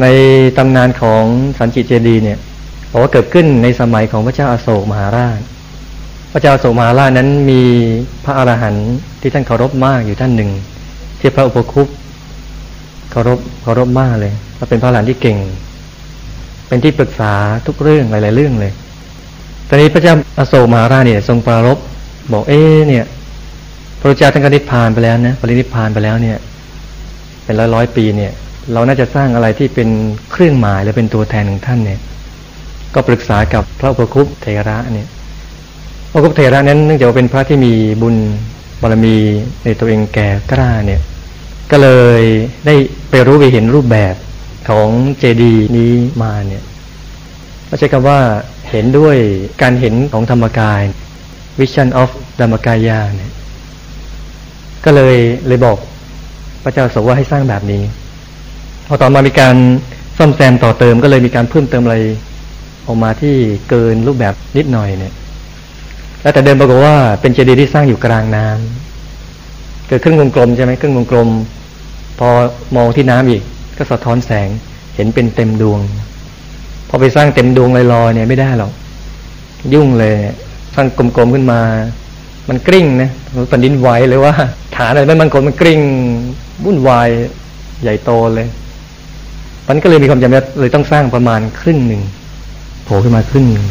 ในตำนานของสันจิเจดีเนี่ยบอกว่าเกิดขึ้นในสมัยของพระเจ้าอาโศกมหาราช พระเจ้าอาโศกมหาราชนั้นมีพระอรหันต์ที่ท่านเคารพมากอยู่ท่านหนึ่งที่พระอุปคุปเคารพเคารพมากเลยและเป็นพระอรหันที่เก่ง เป็นที่ปรึกษาทุกเรื่องหลาย ๆ เรื่องเลย ตอนนี้พระเจ้าอาโศกมหาราชเนี่ย ทรงปรารบบอกเอ๊เนี่ย พระเจ้าท่านก็นิพพานไปแล้วนะปรินิพพานไปแล้วเนี่ย เป็นร้อยร้อยปีเนี่ย เราน่าจะสร้างอะไรที่เป็นเครื่องหมายและเป็นตัวแทนของท่านเนี่ย ก็ปรึกษากับพระอุปคุปเทระเนี่ยพระอุปคุปเทระนั้นเนื่องจากว่าเป็นพระที่มีบุญบารมีในตัวเองแก่กล้าเนี่ย ก็เลยได้ไปรู้ไปเห็นรูปแบบของเจดีย์นี้มาเนี่ยก็ใช้คำว่าเห็นด้วยการเห็นของธรรมกาย Vision of ธรรมกายาเนี่ย ก็เลยเลยบอกพระเจ้าสว่าให้สร้างแบบนี้ พอต่อมามีการซ่อมแซมต่อเติมก็เลยมีการเพิ่มเติมอะไรออกมาที่เกินรูปแบบนิดหน่อยเนี่ย แล้วแต่เดิมปรากฏว่าเป็นเจดีย์ที่สร้างอยู่กลางน้ำเกิดครึ่งวงกลมใช่ไหมครึ่งวงกลม พอมองที่น้ำอีก ก็สะท้อนแสงเห็นเป็นเต็มดวง พอไปสร้างเต็มดวงลอยๆเนี่ยไม่ได้หรอกยุ่งเลยสร้างกลมๆขึ้นมา มันกริ้งนะแผ่นดินไหวเลยว่า ฐานอะไรไม่มันคงมันกริ้งวุ่นวายใหญ่โตเลย มันก็เลยมีความจำเป็นเลยต้องสร้างประมาณครึ่งหนึ่งโผล่ขึ้นมาครึ่งหนึ่ง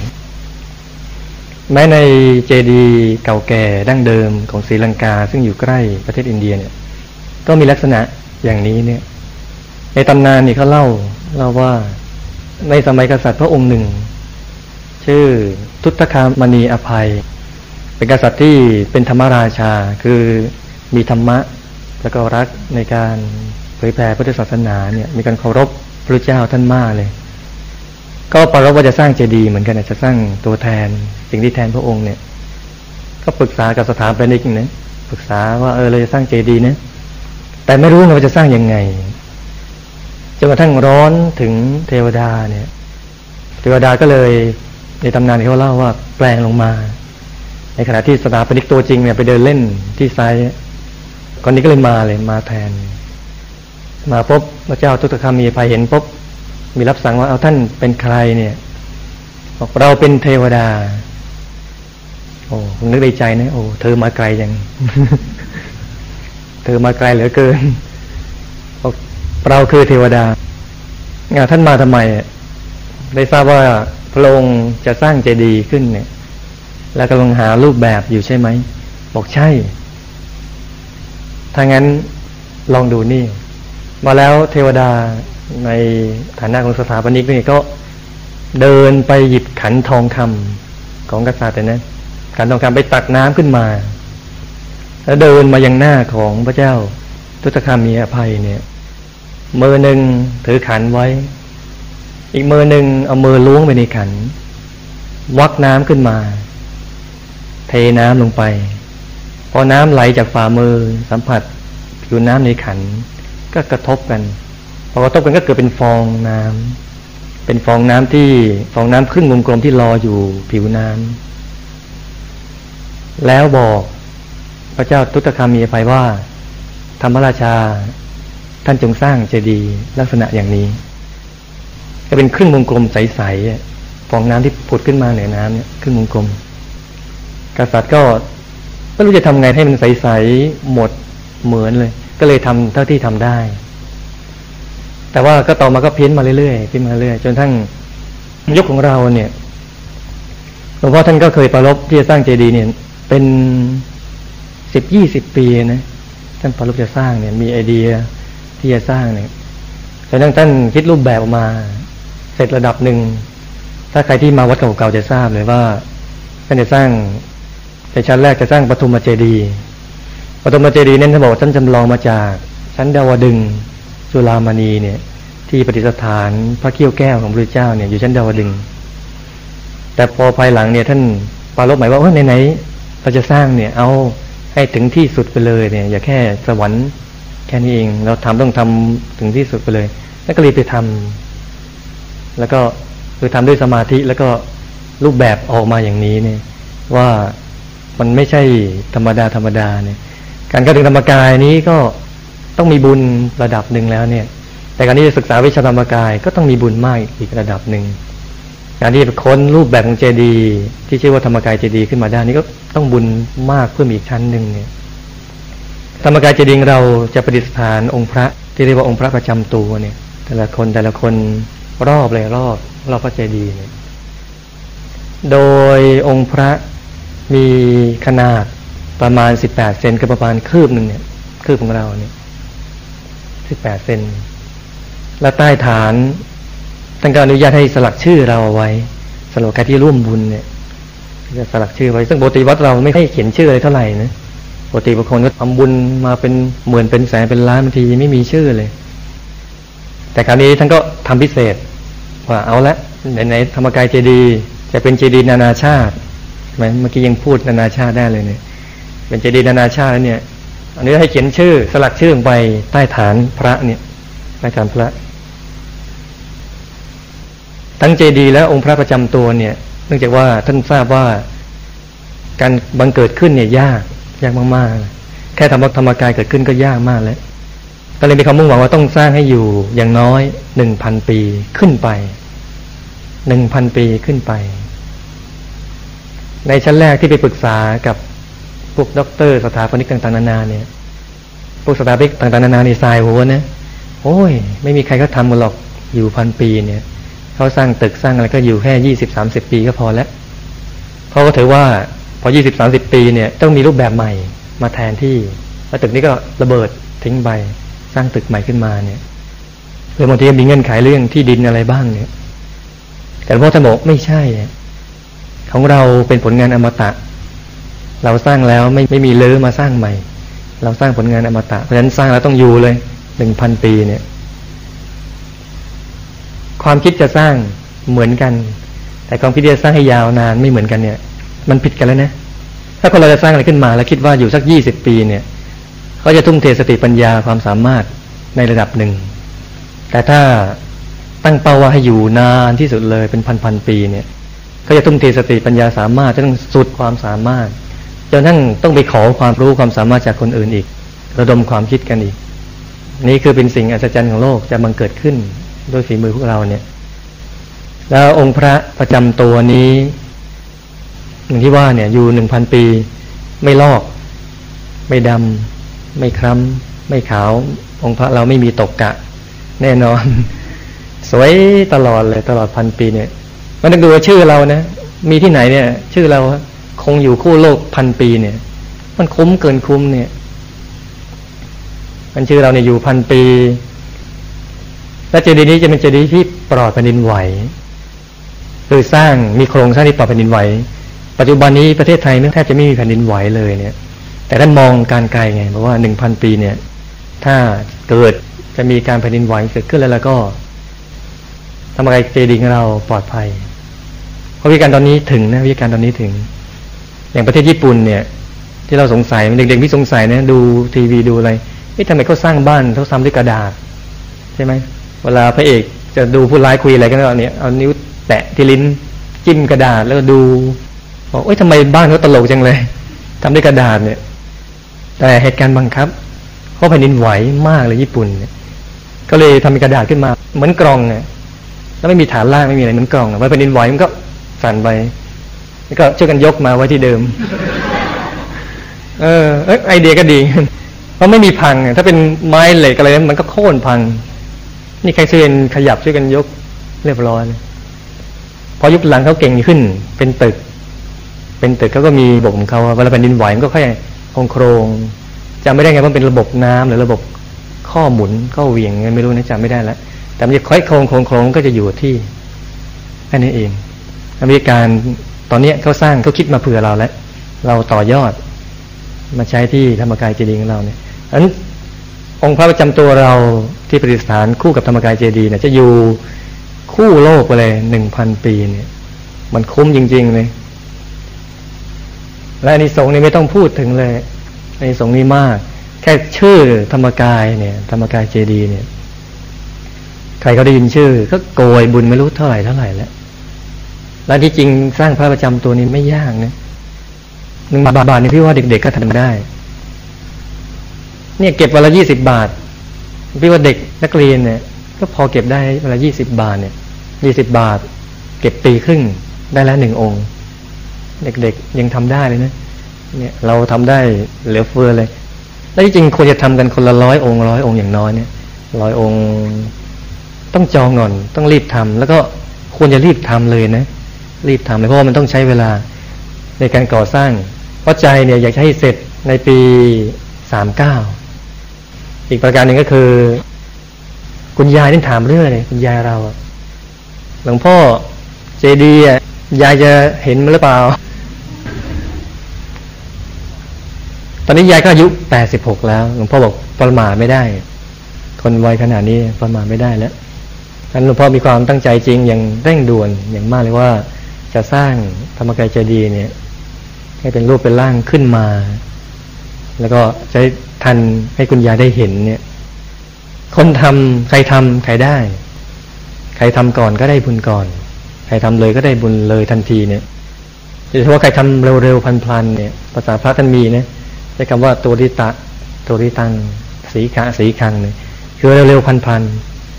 แม้ในเจดีเก่าแก่ดั้งเดิมของศรีลังกา ซึ่งอยู่ใกล้ประเทศอินเดียเนี่ย ก็มีลักษณะอย่างนี้เนี่ย ในตำนานนี่เขาเล่าเล่าว่าในสมัยกษัตริย์พระองค์หนึ่ง ชื่อทุตคามณีอภัย เป็นกษัตริย์ที่เป็นธรรมราชาคือมีธรรมะแล้วก็รักในการเผยแผ่พุทธศาสนาเนี่ย มีการเคารพ พระเจ้าท่านมากเลย ก็ปรารบว่าจะสร้างเจดีย์เหมือนกันจะสร้างตัวแทนสิ่งที่แทนพระองค์เนี่ย ก็ปรึกษากับสถาปนิกนะปรึกษาว่าเออเราจะสร้างเจดีย์นะแต่ไม่รู้ว่าจะสร้างยังไงจนกระทั่งร้อนถึงเทวดาเนี่ย เทวดาก็เลยในตำนานเขาเล่าว่าแปลงลงมา ในขณะที่สถาปนิกตัวจริงเนี่ยไปเดินเล่นที่ไซคนนี้ก็เลยมาเลยมาแทน มาพบพระเจ้าทุตคามีภัยเห็นพบมีรับสั่งว่าเอาท่านเป็นใครเนี่ยบอกเราเป็นเทวดา โอ้ผมนึกในใจนะโอ้เธอมาไกลยังเธอมาไกลเหลือเกินบอกเราคือเทวดาท่านมาทำไมได้ทราบว่าพระองค์จะสร้างเจดีย์ขึ้นเนี่ย แล้วกำลังหารูปแบบอยู่ใช่ไหม บอกใช่ ถ้างั้นลองดูนี่ มาแล้วเทวดาในฐานะของสถาปนิกนี่ก็เดินไปหยิบขันทองคำของกษัตริย์นะขันทองคำไปตักน้ำขึ้นมา แล้วเดินมายังหน้าของพระเจ้าทุตคามีอภัยเนี่ยมือหนึ่งถือขันไว้ อีกมือหนึ่งเอามือล้วงไปในขัน วักน้ำขึ้นมา เทน้ำลงไป พอน้ำไหลจากฝ่ามือสัมผัสผิวน้ำในขัน ก็กระทบกันพอกระทบกันก็เกิดเป็นฟองน้ำเป็นฟองน้ำที่ฟองน้ำครึ่งวงกลมที่รออยู่ผิวน้ำแล้วบอกพระเจ้าทุตคามีไปว่า ธรรมราชา ท่านจงสร้างเจดีย์ลักษณะอย่างนี้จะเป็นครึ่งวงกลมใสๆฟองน้ำที่ผุดขึ้นมาเหนือน้ำเนี่ยครึ่งวงกลม กษัตริย์ก็ไม่รู้จะทำไงให้มันใสๆหมดเหมือนเลย ก็เลยทำเท่าที่ทำได้ แต่ว่าก็ต่อมาก็เพี้ยนมาเรื่อยๆเพี้ยนมาเรื่อยจนทั้งยุคของเราเนี่ยหลวงพ่อท่านก็เคยประลบที่จะสร้างเจดีย์เนี่ย เป็นสิบยี่สิบปีนะท่านประลบจะสร้างเนี่ย มีไอเดียที่จะสร้างเนี่ยจนทั้งท่านคิดรูปแบบออกมา เสร็จระดับหนึ่งถ้าใครที่มาวัดเก่าๆจะทราบเลยว่าท่านจะสร้างในชั้นแรกจะสร้างปฐุมเจดีย์ ปฐมเจดีย์นั้นท่านบอกท่านจำลองมาจากชั้นดาวดึงจุลามณีเนี่ย ที่ปฏิสถานพระเขี้ยวแก้วของพระเจ้าเนี่ยอยู่ชั้นดาวดึง แต่พอภายหลังเนี่ยท่านปาลบหมายว่าเออไหนๆเราจะสร้างเนี่ยเอาให้ถึงที่สุดไปเลยเนี่ย อย่าแค่สวรรค์แค่นี้เอง เราทำต้องทำถึงที่สุดไปเลย แล้วก็รีบไปทำแล้วก็คือทำด้วยสมาธิแล้วก็รูปแบบออกมาอย่างนี้เนี่ย ว่ามันไม่ใช่ธรรมดาธรรมดาเนี่ย การเข้าถึงธรรมกายนี้ก็ต้องมีบุญระดับหนึ่งแล้วเนี่ย แต่การที่จะศึกษาวิชาธรรมกายก็ต้องมีบุญมากอีกระดับหนึ่งการที่จะค้นรูปแบบของเจดีย์ที่ชื่อว่าธรรมกายเจดีย์ขึ้นมาได้นี่ก็ต้องบุญมากเพิ่มอีกชั้นหนึ่งเนี่ยธรรมกายเจดีย์เราจะประดิษฐานองค์พระที่เรียกว่าองค์พระประจำตัวเนี่ย แต่ละคนแต่ละคนรอบเลยรอบรอบพระเจดีย์เนี่ยโดยองค์พระมีขนาด ประมาณสิบแปดเซนกับประมาณคืบหนึ่งเนี่ย คืบของเราเนี่ยสิบแปดเซนและใต้ฐานท่านก็อนุญาตให้สลักชื่อเราเอาไว้สำหรับใครที่ร่วมบุญเนี่ยจะสลักชื่อไว้ ซึ่งปกติวัดเราไม่ให้เขียนชื่ออะไรเท่าไหร่นะปกติบางคนก็ทำบุญมาเป็นหมื่นเป็นแสนเป็นล้านบางทีไม่มีชื่อเลย แต่คราวนี้ท่านก็ทำพิเศษ ว่าเอาละไหนๆธรรมกายเจดีจะเป็นเจดีนานาชาติใช่ไหมเมื่อกี้ยังพูดนานาชาติได้เลยเนี่ย เป็นเจดีย์นานาชาติเนี่ย อันนี้ให้เขียนชื่อสลักชื่อลงไปใต้ฐานพระเนี่ยใต้ฐานพระ ทั้งเจดีย์และองค์พระประจำตัวเนี่ย เนื่องจากว่าท่านทราบว่าการบังเกิดขึ้นเนี่ยยากยากมากๆ แค่ธรรมธรรมกายเกิดขึ้นก็ยากมากแล้วก็เลยมีความมุ่งหวังว่าต้องสร้างให้อยู่อย่างน้อยหนึ่งพันปีขึ้นไปหนึ่งพันปีขึ้นไป ในชั้นแรกที่ไปปรึกษากับ พวกด็อกเตอร์สถาปนิกต่างๆนานาเนี่ย พวกสถาปนิกต่างๆนานาในทรายหัวนะโอ้ย ไม่มีใครก็ทำกันหรอกอยู่พันปีเนี่ยเขาสร้างตึกสร้างอะไรก็อยู่แค่ยี่สิบสามสิบปีก็พอแล้วเขาก็ถือว่าพอยี่สิบสามสิบปีเนี่ยต้องมีรูปแบบใหม่มาแทนที่แล้วตึกนี้ก็ระเบิดทิ้งไปสร้างตึกใหม่ขึ้นมาเนี่ยหรือบางทีมีเงื่อนไขเรื่องที่ดินอะไรบ้างเนี่ย แต่พ่อท่านบอกไม่ใช่ ของเราเป็นผลงานอมตะ เราสร้างแล้วไม่ไม่มีเลื้อมาสร้างใหม่ เราสร้างผลงานอมตะเพราะฉะนั้นสร้างแล้วต้องอยู่เลยหนึ่งพันปีเนี่ย ความคิดจะสร้างเหมือนกัน แต่ความคิดจะสร้างให้ยาวนานไม่เหมือนกันเนี่ย มันผิดกันแล้วนะถ้าคนเราจะสร้างอะไรขึ้นมาแล้วคิดว่าอยู่สักยี่สิบปีเนี่ยเขาจะทุ่มเทสติปัญญาความสามารถในระดับหนึ่ง แต่ถ้าตั้งเป้าว่าให้อยู่นานที่สุดเลยเป็นพันพันปีเนี่ยเขาจะทุ่มเทสติปัญญาสามารถจะต้องสุดความสามารถ จนทั้งต้องไปขอความรู้ความสามารถจากคนอื่นอีก ระดมความคิดกันอีก นี่คือเป็นสิ่งอัศจรรย์ของโลกจะบังเกิดขึ้นด้วยฝีมือพวกเราเนี่ย แล้วองค์พระประจำตัวนี้อย่างที่ว่าเนี่ยอยู่หนึ่งพันปี ไม่ลอก ไม่ดำไม่คล้ำไม่ขาว องค์พระเราไม่มีตกกะ แน่นอน สวยตลอดเลยตลอดพันปีเนี่ยมันต้องดูว่าชื่อเรานะมีที่ไหนเนี่ย ชื่อเรา คงอยู่คู่โลกพันปีเนี่ย มันคุ้มเกินคุ้มเนี่ยมันชื่อเราเนี่ยอยู่พันปี และเจดีย์นี้จะเป็นเจดีย์ที่ปลอดแผ่นดินไหวคือสร้างมีโครงสร้างที่ปลอดแผ่นดินไหว ปัจจุบันนี้ประเทศไทยแทบจะไม่มีแผ่นดินไหวเลยเนี่ย แต่ท่านมองการไกลไงบอกว่าหนึ่งพันปีเนี่ย ถ้าเกิดจะมีการแผ่นดินไหวเกิดขึ้นแล้วแล้วก็ทำอะไรเจดีย์ของเราปลอดภัยเพราะวิการตอนนี้ถึงนะวิการตอนนี้ถึง อย่างประเทศญี่ปุ่นเนี่ย ที่เราสงสัยเด็กๆที่สงสัยนะดูทีวีดูอะไรเอ๊ะทำไมเขาสร้างบ้านเขาทำด้วยกระดาษใช่ไหมเวลาพระเอกจะดูผู้ร้ายคุยอะไรกันก็เนี่ยเอานิ้วแตะที่ลิ้นจิ้มกระดาษแล้วดูบอกเอ้ยทำไมบ้านเขาตลกจังเลยทำด้วยกระดาษเนี่ย แต่เหตุการณ์บังคับเขาะแผ่นดินไหวมากเลยญี่ปุ่นเนี่ย ก็เลยทำเป็นกระดาษขึ้นมา เหมือนกล่องเนี่ยแล้วไม่มีฐานล่างไม่มีอะไรเหมือนกล่องว่าแผ่นดินไหวมันก็สั่นไป แล้วก็ช่วยกันยกมาไว้ที่เดิม เออไอเดียก็ดีเพราะไม่มีพัง ถ้าเป็นไม้เหล็กอะไรมันก็โค่นพัง นี่ใครช่วยกันขยับช่วยกันยกเรียบร้อยพอยุคหลังเขาเก่งขึ้น เป็นตึก เป็นตึกเขาก็มีระบบของเขาเวลาแผ่นดินไหวมันก็ค่อยคงโครงจำไม่ได้ไงว่าเป็นระบบน้ำหรือระบบข้อหมุนข้อเหวี่ยงไงไม่รู้นะจำไม่ได้แล้วแต่มันจะค่อยโครงโครงโครงก็จะอยู่ที่แค่นี้เองมริการ ตอนนี้เขาสร้างเขาคิดมาเผื่อเราแล้ว เราต่อยอด มาใช้ที่ธรรมกายเจดีย์ของเราเนี่ยอันองค์พระประจำตัวเราที่ประดิษฐานคู่กับธรรมกายเจดีย์เนี่ยจะอยู่คู่โลกไปเลยหนึ่งพันปีเนี่ย มันคุ้มจริง ๆ เลย และในสงนี้ไม่ต้องพูดถึงเลยในสงนี้มาก แค่ชื่อธรรมกายเนี่ย ธรรมกายเจดีย์เนี่ย ใครเขาได้ยินชื่อ ก็โกยบุญไม่รู้เท่าไหร่เท่าไหร่แล้ว และที่จริงสร้างพระประจำตัวนี้ไม่ยากนะหนึ่งบาทบาทนี่พี่ว่าเด็กๆก็ทำได้ เนี่ยเก็บวันละยี่สิบาท พี่ว่าเด็กนักเรียนเนี่ย ก็พอเก็บได้เวลายี่สิบบาทเนี่ยยี่สิบบาท เก็บปีครึ่งได้แล้วหนึ่งองค์ เด็กๆยังทำได้เลยนะเนี่ยเราทำได้เหลือเฟือเลย แล้วที่จริงควรจะทำกันคนละร้อยองค์ร้อยองค์อย่างน้อยเนี่ยร้อยองค์ต้องจองก่อนต้องรีบทำแล้วก็ควรจะรีบทำเลยนะ รีบทำเลยเพราะว่ามันต้องใช้เวลาในการก่อสร้าง เพราะใจเนี่ยอยากให้เสร็จในปีสามเก้าอีกประการหนึ่งก็คือ คุณยายนี่ถามเรื่องเลยคุณยายเราหลวงพ่อเจดีย์ยายจะเห็นมันหรือเปล่า ตอนนี้ยายก็อายุแปดสิบหกแล้วหลวงพ่อบอกประมาทไม่ได้ คนวัยขนาดนี้ประมาทไม่ได้แล้วนั้นหลวงพ่อมีความตั้งใจจริงอย่างเร่งด่วนอย่างมากเลยว่า จะสร้างธรรมกายเจดีย์เนี่ยให้เป็นรูปเป็นร่างขึ้นมา แล้วก็ใช้ทันให้คุณยายได้เห็นเนี่ย คนทำใครทำใครได้ ใครทำก่อนก็ได้บุญก่อน ใครทำเลยก็ได้บุญเลยทันทีเนี่ยโดยเฉพาะใครทำเร็วๆพลันๆเนี่ย ภาษาพระท่านมีนะใช้คำว่าตัวริตะตัวริตังสีขะสีคังเนี่ยคือเร็วๆพัน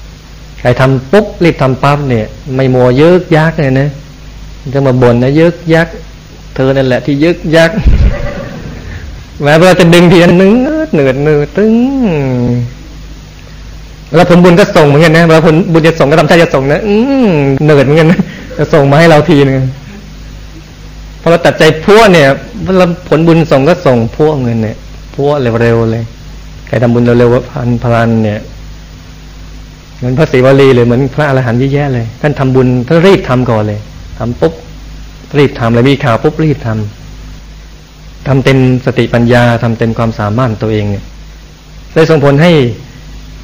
ๆใครทำปุ๊บรีบทำปั๊บเนี่ย ไม่มัวเยอะยักเลยนะ จะมาบ่นนะยอะยักเธอนั่นแหละที่ยึกยักแม้เราจะดึงเพียนนึงเหนื่อยเนือตึงแล้วผลบุญก็ส่งเหมือนกันนะเวลาผลบุญจะส่งก็ทำท่าจะส่งนะอืเหนื่อยเหมือนกันนะจะส่งมาให้เราทีนึงพอเราตัดใจพัวเนี่ยผลบุญส่งก็ส่งพัวเงินเนี่ยพัวเร็วๆเลยใครทำบุญเร็วๆพันพลันเนี่ยเหมือนพระศิวลีเลยเหมือนพระอรหันต์แย่เลย ท่านทำบุญท่านรีบทำก่อนเลย ทำปุ๊บรีบทำเลยมีข่าวปุ๊บรีบทำทำเต็มสติปัญญาทำเต็มความสามารถตัวเองเนี่ยเลยส่งผลให้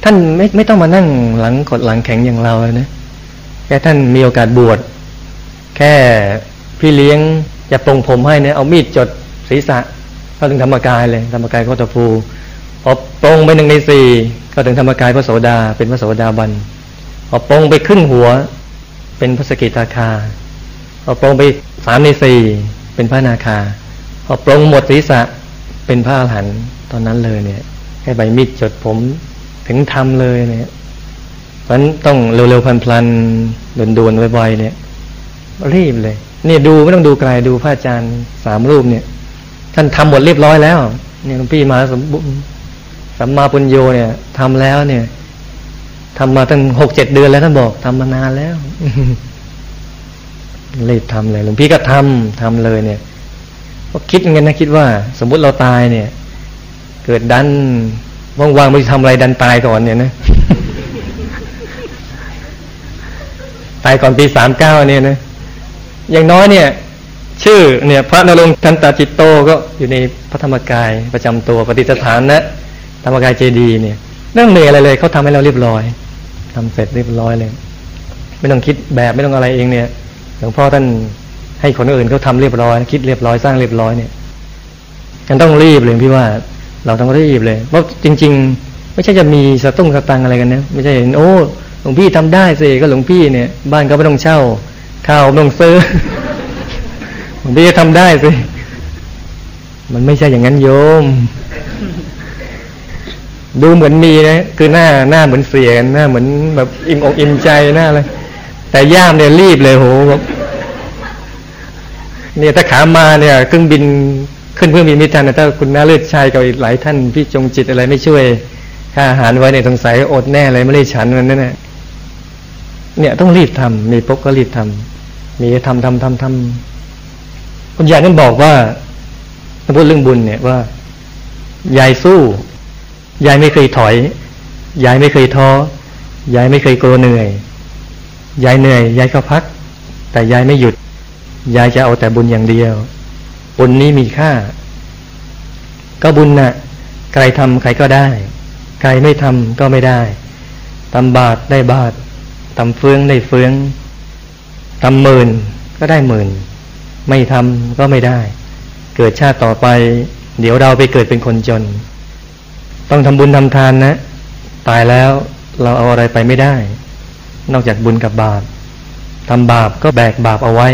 ท่านไม่ไม่ต้องมานั่งหลังกดหลังแข็งอย่างเราเลยนะแค่ท่านมีโอกาสบวชแค่พี่เลี้ยงจะปรงผมให้เนี่ยเอามีดจดศีรษะเข้าถึงธรรมกายเลยธรรมกายโคตภูพอปรงไปหนึ่งในสี่ก็ถึงธรรมกายพระโสดาเป็นพระโสดาบันพอปรงไปครึ่งหัว เป็นพระสกิตาคา พอปรงไปสามในสี่เป็นพระนาคา พอปรงหมดศีรษะเป็นพระอรหันต์ตอนนั้นเลยเนี่ยให้ใบมีดจดผมถึงทำเลยเนี่ยเพราะนั้นต้องเร็วๆพลันๆด่วนๆไวๆเนี่ย รีบเลย เนี่ยดูไม่ต้องดูไกลดูพระอาจารย์สามรูปเนี่ย ท่านทำหมดเรียบร้อยแล้ว เนี่ยหลวงพี่มาสมบุสัมมาปุญโยเนี่ยทำแล้วเนี่ยทำมาตั้งหกเจ็ดเดือนแล้วท่านบอกทำมานานแล้ว รีบทำเลยหลวงพี่ก็ทำทำเลยเนี่ยก็คิดเงี้ยนะคิดว่า สมมุติเราตายเนี่ย เกิดดันว่างๆไม่ทำอะไรดันตายก่อนเนี่ยนะตายก่อนปีสามเก้าเนี่ยนะอย่างน้อยเนี่ย ชื่อเนี่ย พระนรงค์ทันตาจิตโตก็อยู่ในพระธรรมกายประจำตัวปฏิสถานนะธรรมกายเจดีเนี่ยไม่ต้องเหนื่อยอะไรเลยเขาทำให้เราเรียบร้อยทำเสร็จเรียบร้อยเลย ไม่ต้องคิดแบบไม่ต้องอะไรเองเนี่ย หลวงพ่อท่านให้คนอื่นเขาทาเรียบร้อย คิดเรียบร้อยสร้างเรียบร้อยเนี่ยกันต้องรีบเลยพี่ว่า เราต้องรีบเลยเพราะจริง ๆ ไม่ใช่จะมีสตุ้งสตังอะไรกันนะไม่ใช่เห็นโอ้หลวงพี่ทำได้สิก็หลวงพี่เนี่ย บ้านก็ไม่ต้องเช่าข้าวไม่ต้องซื้อหลวงพี่จะทำได้สิมันไม่ใช่อย่างนั้นโยม ดูเหมือนมีนะ คือหน้าหน้าเหมือนเสียนหน้าเหมือนแบบอิ่มอกอิ่มใจหน้าอะไร แต่ย่ามเนี่ยรีบเลยโหเนี่ยถ้าขามาเนี่ยเครื่องบินขึ้นเครื่องบินมิทันถ้าคุณน้าเลือดชัยกับอีกหลายท่านพี่จงจิตอะไรไม่ช่วยค่าอาหารไว้เนี่ยสงสัยอดแน่เลยไม่ได้ฉันมันนั่นแหละเนี่ยต้องรีบทำมีปุ๊บก็รีบทำมีทำทำทำทำคุณยายนั่นบอกว่าถ้าพูดเรื่องบุญเนี่ยว่ายายสู้ยายไม่เคยถอยยายไม่เคยท้อยายไม่เคยกลัวเหนื่อย ยายเหนื่อยยายก็พัก แต่ยายไม่หยุด ยายจะเอาแต่บุญอย่างเดียว บุญนี้มีค่า ก็บุญนะ่ะ ใครทำใครก็ได้ ใครไม่ทำก็ไม่ได้ทำบาทได้บาททำเฟืองได้เฟืองทำหมื่นก็ได้หมื่น ไม่ทำก็ไม่ได้ เกิดชาติต่อไป เดี๋ยวเราไปเกิดเป็นคนจน ต้องทำบุญทำทานนะ ตายแล้วเราเอาอะไรไปไม่ได้ นอกจากบุญกับบาปทำบาปก็แบกบาปเอาไว้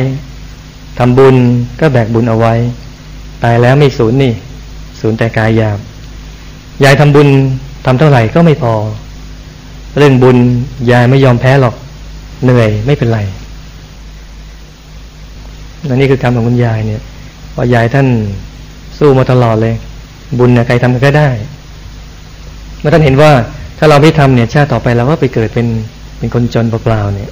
ทำบุญก็แบกบุญเอาไว้ ตายแล้วไม่สูญนี่สูญแต่กายหยาบยายทำบุญทำเท่าไหร่ก็ไม่พอ เรื่องบุญยายไม่ยอมแพ้หรอกเหนื่อยไม่เป็นไรและนี่คือคำของคุณยายเนี่ยว่ายายท่านสู้มาตลอดเลย บุญเนี่ยใครทำก็ได้ เมื่อท่านเห็นว่าถ้าเราไม่ทำเนี่ยชาติต่อไปเราก็ไปเกิดเป็น เป็นคนจนเปล่าๆเนี่ย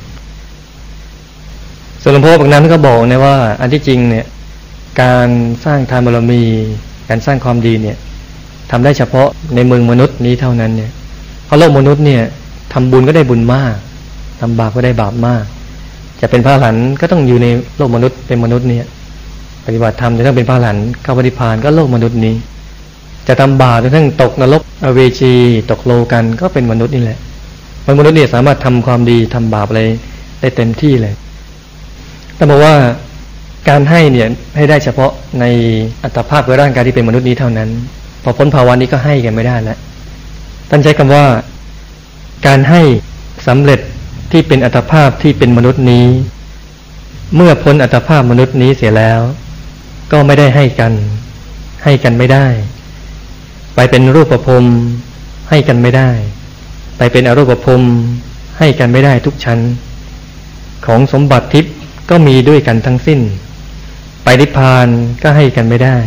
ส่วนหลวงพ่อบางนั้นก็บอกนะว่า อันที่จริงเนี่ย การสร้างทานบารมี การสร้างความดีเนี่ยทำได้เฉพาะในเมืองมนุษย์นี้เท่านั้นเนี่ยเพราะโลกมนุษย์เนี่ยทำบุญก็ได้บุญมากทำบาปก็ได้บาปมาก จะเป็นพระหลันก็ต้องอยู่ในโลกมนุษย์เป็นมนุษย์เนี่ย ปฏิบัติธรรมจะต้องเป็นพระหลันเข้าปฏิพานก็โลกมนุษย์นี้ จะทำบาปจนทั้งตกนรกอเวจี ตกโลกันก็เป็นมนุษย์นี่แหละ มนุษย์เนี่ยสามารถทำความดีทำบาปอะไรได้เต็มที่เลยแต่บอกว่าการให้เนี่ยให้ได้เฉพาะในอัตภาพของร่างกายที่เป็นมนุษย์นี้เท่านั้น พอพ้นภาวะนี้ก็ให้กันไม่ได้แล้วท่านใช้คำว่า การให้สำเร็จที่เป็นอัตภาพที่เป็นมนุษย์นี้ เมื่อพ้นอัตภาพมนุษย์นี้เสียแล้ว ก็ไม่ได้ให้กัน ให้กันไม่ได้ ไปเป็นรูปประพรมให้กันไม่ได้ ไปเป็นอรูปประพให้กันไม่ได้ทุกชั้น ของสมบัติทิพย์ก็มีด้วยกันทั้งสิ้น ไปนิพพานก็ให้กันไม่ได้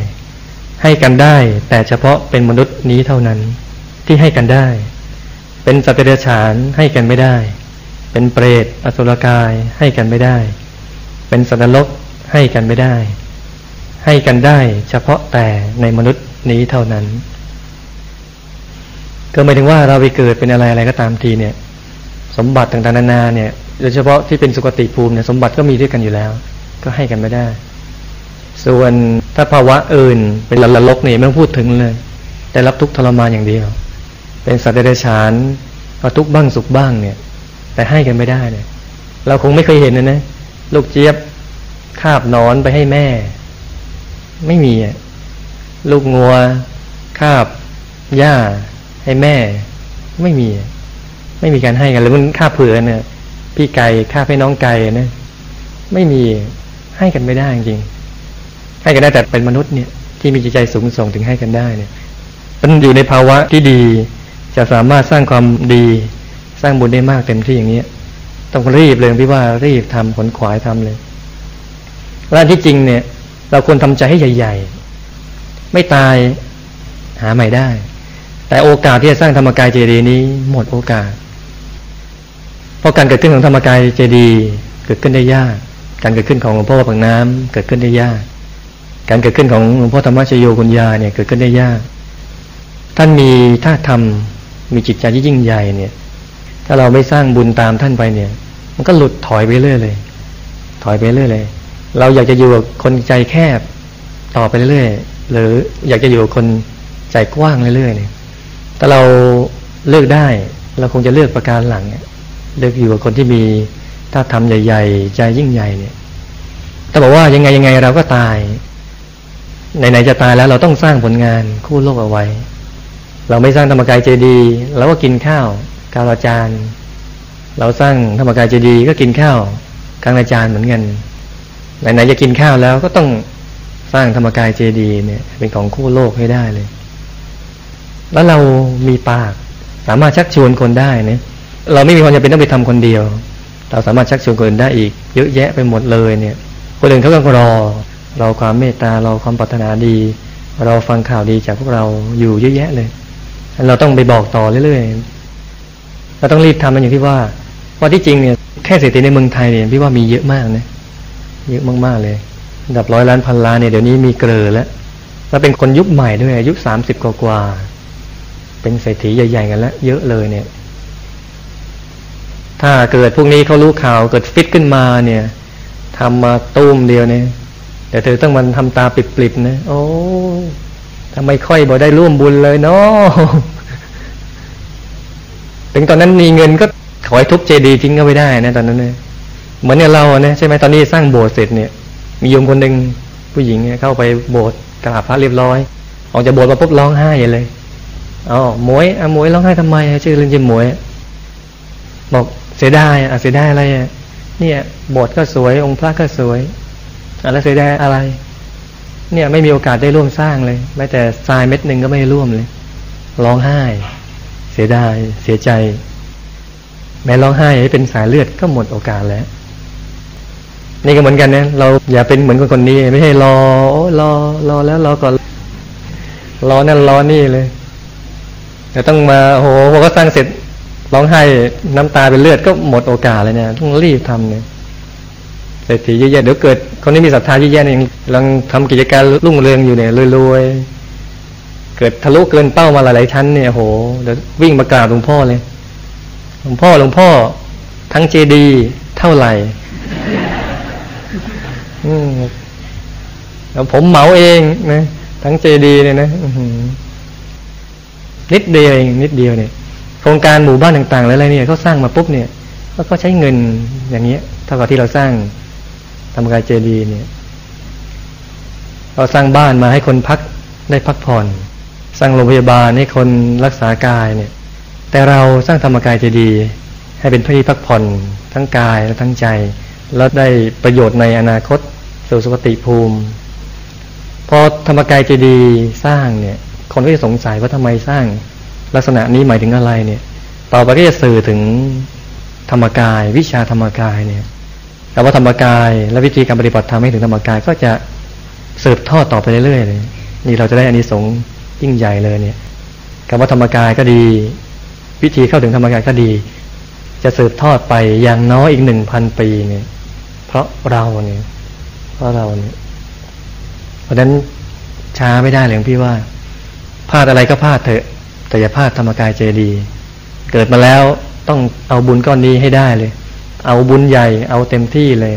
ให้กันได้แต่เฉพาะเป็นมนุษย์นี้เท่านั้นที่ให้กันได้ เป็นสัตว์เดรัจฉานให้กันไม่ได้ เป็นเปรตอสุรกายให้กันไม่ได้ เป็นสัตว์นรกให้กันไม่ได้ ให้กันได้เฉพาะแต่ในมนุษย์นี้เท่านั้น ก็หมายถึงว่าเราไปเกิดเป็นอะไรอะไรก็ตามทีเนี่ย สมบัติต่างๆนานาเนี่ยโดยเฉพาะที่เป็นสุคติภูมิเนี่ยสมบัติก็มีด้วยกันอยู่แล้ว ก็ให้กันไม่ได้ ส่วนถ้าภาวะอื่นเป็นละลกเนี่ยไม่ต้องพูดถึงเลย แต่รับทุกทรมานอย่างเดียว เป็นสัตว์เดรัจฉานก็ทุกบ้างสุขบ้างเนี่ย แต่ให้กันไม่ได้เนี่ยเราคงไม่เคยเห็นนะนะลูกเจี๊ยบคาบนอนไปให้แม่ ไม่มีอะลูกงัวคาบหญ้า ให้แม่ ไม่มี ไม่มีการให้กันหรือมันคาเผื่อเนี่ยพี่ไก่ฆ่าพี่น้องไก่นะไม่มีให้กันไม่ได้จริงให้กันได้แต่เป็นมนุษย์เนี่ย ที่มีจิตใจสูงส่งถึงให้กันได้เนี่ยมันอยู่ในภาวะที่ดีจะสามารถสร้างความดีสร้างบุญได้มากเต็มที่อย่างนี้ต้องรีบเลยพี่ว่ารีบทำขนขวายทำเลยและที่จริงเนี่ย เราควรทำใจให้ใหญ่ ๆ ไม่ตายหาใหม่ได้ แต่โอกาสที่จะสร้างธรรมกายเจดีย์นี้หมดโอกาส เพราะการเกิดขึ้นของธรรมกายเจดีเกิดขึ้นได้ยาก การเกิดขึ้นของหลวงพ่อผังน้ำเกิดขึ้นได้ยาก การเกิดขึ้นของหลวงพ่อธรรมชโยคุณยาเนี่ยเกิดขึ้นได้ยาก ท่านมีท่าทำมีจิตใจที่ยิ่งใหญ่เนี่ย ถ้าเราไม่สร้างบุญตามท่านไปเนี่ย มันก็หลุดถอยไปเรื่อยเลย ถอยไปเรื่อยเลย เราอยากจะอยู่กับคนใจแคบต่อไปเรื่อยหรืออยากจะอยู่กับคนใจกว้างเรื่อยๆเนี่ย ถ้าเราเลือกได้ เราคงจะเลือกประการหลังเนี่ยเลือกอยู่กับคนที่มีถ้าทำใหญ่ ๆ ใจยิ่งใหญ่เนี่ยแต่บอกว่ายังไงยังไงเราก็ตายไหนๆจะตายแล้วเราต้องสร้างผลงานคู่โลกเอาไว้ เราไม่สร้างธรรมกายเจดีเราก็กินข้าวกาลาจารย์ เราสร้างธรรมกายเจดีก็กินข้าวกาลาจารย์เหมือนกันไหนๆจะกินข้าวแล้วก็ต้องสร้างธรรมกายเจดีเนี่ย เป็นของคู่โลกให้ได้เลย แล้วเรามีปาก สามารถชักชวนคนได้เนี่ยเราไม่มีความจำเป็นต้องไปทำคนเดียว เราสามารถชักชวนคนได้อีก เยอะแยะไปหมดเลยเนี่ย คนอื่นเขาก็รอ เราความเมตตาเราความปรารถนาดี เราฟังข่าวดีจากพวกเราอยู่เยอะแยะเลย เราต้องไปบอกต่อเรื่อยๆเราต้องรีบทำมันอย่างที่ว่าเพราะที่จริงเนี่ยแค่เศรษฐีในเมืองไทยเนี่ยพี่ว่ามีเยอะมากนะเยอะมากๆเลยดับร้อยล้านพันล้านเนี่ยเดี๋ยวนี้มีเกลือแล้วแล้วเป็นคนยุคใหม่ด้วยอายุสามสิบกว่า เป็นเศรษฐีใหญ่ ๆ กันแล้วเยอะเลยเนี่ย ถ้าเกิดพวกนี้เขารู้ข่าวเกิดฟิตขึ้นมาเนี่ยทำมาตุ้มเดียวเนี่ยแต่เธอต้องมันทำตาปิดๆนะโอ้ทำไมค่อยบอกได้ร่วมบุญเลยเนาะถึงตอนนั้นมีเงินก็ขอให้ทุบเจดีทิ้งก็ไม่ได้นะตอนนั้นเนี่ยเหมือนเนี่ยเราเนี่ยใช่ไหมตอนนี้สร้างโบสถ์เสร็จเนี่ย มีโยมคนหนึ่งผู้หญิงเนี่ยเข้าไปโบสถ์กราบพระเรียบร้อย ออกจากโบสถ์มาปุ๊บร้องไห้เลย อ๋อหมวยอะหมวยร้องไห้ทำไมชื่อเล่นชื่อหมวย บอกเสียดายอะเสียดายอะไรเนี่ยบทก็สวยองค์พระก็สวยอะไรเสียดายอะไร เนี่ยไม่มีโอกาสได้ร่วมสร้างเลยแม้แต่ทรายเม็ดหนึ่งก็ไม่ร่วมเลย ร้องไห้ เสียดายเสียใจ แม้ร้องไห้ให้เป็นสายเลือดก็หมดโอกาสแล้วนี่ก็เหมือนกันนะเราอย่าเป็นเหมือนคนคนนี้ ไม่ใช่รอโอ้รอรอแล้วรอก่อนรอนั่นรอนี่เลย แต่ต้องมาโอ้โหพอก็สร้างเสร็จร้องไห้น้ำตาเป็นเลือดก็หมดโอกาสเลยเนี่ยต้องรีบทำเนี่ยเศรษฐีเยอะๆเดี๋ยวเกิดคนนี้มีศรัทธาเยอะๆเนี่ยกำลังทำกิจการรุ่งเรืองอยู่เนี่ยรวยๆเกิดทะลุเกินเป้ามาหลายๆชั้นเนี่ยโหเดี๋ยววิ่งมากราบหลวงพ่อเลยหลวงพ่อหลวงพ่อทั้งเจดีเท่าไหร่อืมแล้วผมเหมาเองนะทั้งเจดีเนี่ยนะ นิดเดียวเองนิดเดียวเนี่ยโครงการหมู่บ้านต่างๆอะไรเนี่ยเขาสร้างมาปุ๊บเนี่ยแล้วก็ใช้เงินอย่างเงี้ยเท่ากับที่เราสร้างธรรมกายเจดีย์เนี่ยเราสร้างบ้านมาให้คนพักได้พักผ่อน สร้างโรงพยาบาลให้คนรักษากายเนี่ย แต่เราสร้างธรรมกายเจดีย์ให้เป็นที่พักผ่อนทั้งกายและทั้งใจแล้วได้ประโยชน์ในอนาคตสู่สุคติภูมิ พอธรรมกายเจดีย์สร้างเนี่ย คนก็จะสงสัยว่าทำไมสร้างลักษณะนี้หมายถึงอะไรเนี่ย ต่อไปก็จะสื่อถึงธรรมกาย วิชาธรรมกายเนี่ยคำว่าธรรมกายและวิธีการปฏิบัติธรรมให้ถึงธรรมกายก็จะสืบทอดต่อไปเรื่อยๆเลยนี่เราจะได้อานิสงส์ยิ่งใหญ่เลยเนี่ยคำว่าธรรมกายก็ดี วิธีเข้าถึงธรรมกายก็ดี จะสืบทอดไปอย่างน้อยอีกหนึ่งพันปีเนี่ย เพราะเราเนี่ยเพราะเราเนี่ย เพราะฉะนั้นช้าไม่ได้เลยพี่ว่า พลาดอะไรก็พลาดเถอะ แต่อย่าพลาดธรรมกายเจดีเกิดมาแล้วต้องเอาบุญก้อนนี้ให้ได้เลย เอาบุญใหญ่เอาเต็มที่เลย